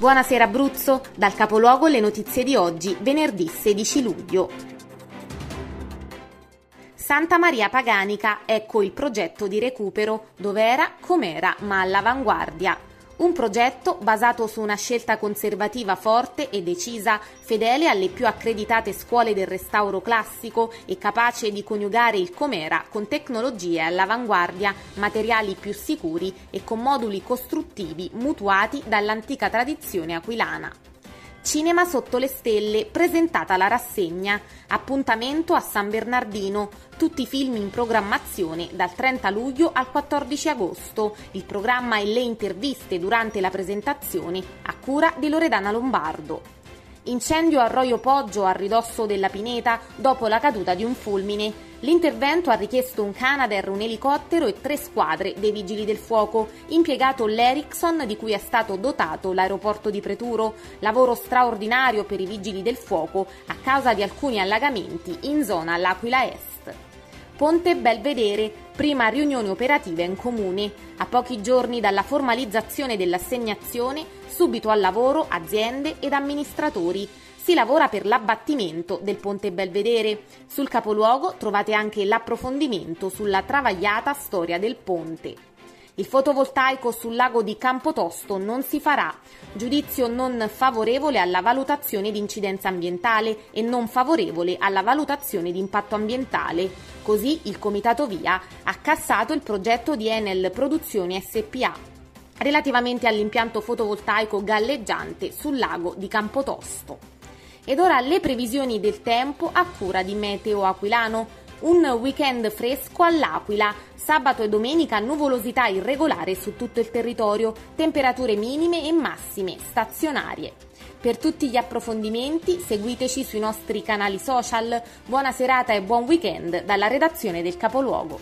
Buonasera Abruzzo, dal capoluogo le notizie di oggi, venerdì 16 luglio. Santa Maria Paganica, ecco il progetto di recupero, dove era, com'era, ma all'avanguardia. Un progetto basato su una scelta conservativa forte e decisa, fedele alle più accreditate scuole del restauro classico e capace di coniugare il com'era con tecnologie all'avanguardia, materiali più sicuri e con moduli costruttivi mutuati dall'antica tradizione aquilana. Cinema sotto le stelle, presentata la rassegna. Appuntamento a San Bernardino. Tutti i film in programmazione dal 30 luglio al 14 agosto. Il programma e le interviste durante la presentazione a cura di Loredana Lombardo. Incendio a Roio Poggio a ridosso della pineta dopo la caduta di un fulmine. L'intervento ha richiesto un Canadair, un elicottero e tre squadre dei vigili del fuoco, impiegato l'Ericsson di cui è stato dotato l'aeroporto di Preturo, lavoro straordinario per i vigili del fuoco a causa di alcuni allagamenti in zona L'Aquila Est. Ponte Belvedere, prima riunione operativa in comune. A pochi giorni dalla formalizzazione dell'assegnazione, subito al lavoro aziende ed amministratori. Si lavora per l'abbattimento del ponte Belvedere. Sul capoluogo trovate anche l'approfondimento sulla travagliata storia del ponte. Il fotovoltaico sul lago di Campotosto non si farà. Giudizio non favorevole alla valutazione di incidenza ambientale e non favorevole alla valutazione di impatto ambientale. Così il Comitato Via ha cassato il progetto di Enel Produzioni SPA relativamente all'impianto fotovoltaico galleggiante sul lago di Campotosto. Ed ora le previsioni del tempo a cura di Meteo Aquilano. Un weekend fresco all'Aquila, sabato e domenica nuvolosità irregolare su tutto il territorio, temperature minime e massime stazionarie. Per tutti gli approfondimenti seguiteci sui nostri canali social. Buona serata e buon weekend dalla redazione del capoluogo.